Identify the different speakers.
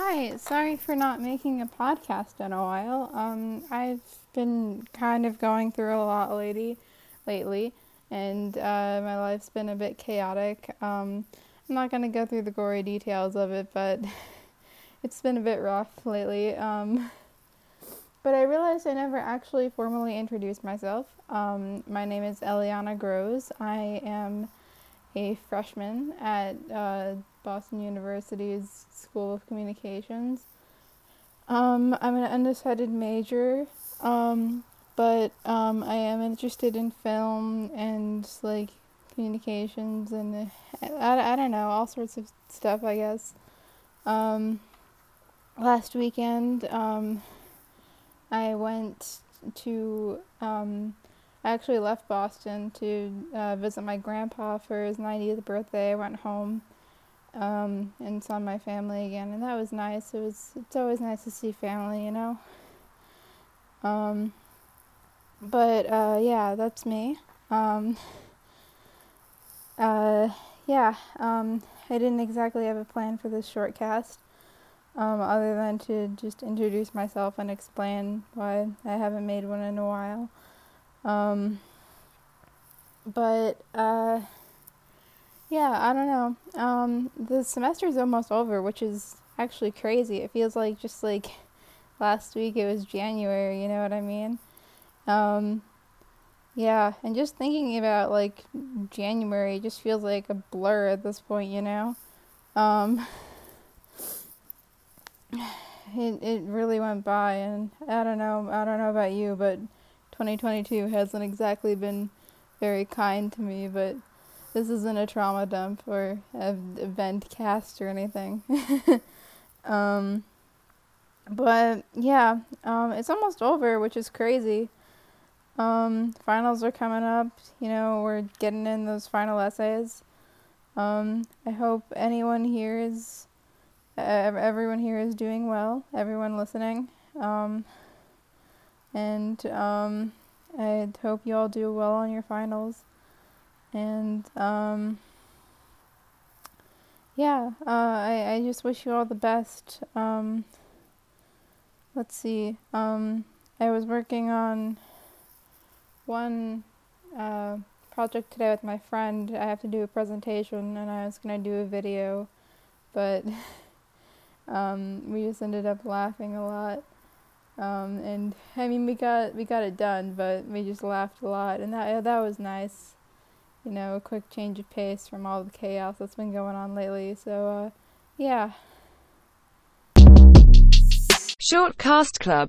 Speaker 1: Hi, sorry for not making a podcast in a while. Um, I've been kind of going through a lot lately, lately, and uh, my life's been a bit chaotic. Um, I'm not gonna go through the gory details of it, but it's been a bit rough lately. Um, but I realized I never actually formally introduced myself. Um, my name is Eliana Groves. I am a freshman at uh, Boston University's School of Communications. Um, I'm an undecided major, um, but um, I am interested in film and like communications and I, I don't know, all sorts of stuff, I guess. Um, last weekend, um, I went to um, I actually left Boston to uh, visit my grandpa for his 90th birthday. I went home um, and saw my family again, and that was nice. It was it's always nice to see family, you know. Um, but uh, yeah, that's me. Um, uh, yeah, um, I didn't exactly have a plan for this short cast, um, other than to just introduce myself and explain why I haven't made one in a while. Um, but uh, yeah, I don't know. Um, the semester's almost over, which is actually crazy. It feels like just like last week it was January, you know what I mean? Um, yeah, and just thinking about like January just feels like a blur at this point, you know? Um, it it really went by and I don't know, I don't know about you, but 2022 hasn't exactly been very kind to me, but this isn't a trauma dump or a event cast or anything. um, but yeah, um, it's almost over, which is crazy. Um, finals are coming up. You know, we're getting in those final essays. Um, I hope anyone here is, uh, everyone here is doing well. Everyone listening. Um, and um, I hope you all do well on your finals. And um, yeah, uh, I, I just wish you all the best. Um, let's see. Um, I was working on one uh, project today with my friend. I have to do a presentation, and I was gonna do a video, but um, we just ended up laughing a lot. Um, and I mean, we got we got it done, but we just laughed a lot, and that that was nice. You know, a quick change of pace from all the chaos that's been going on lately. So, uh, yeah.
Speaker 2: Short Cast Club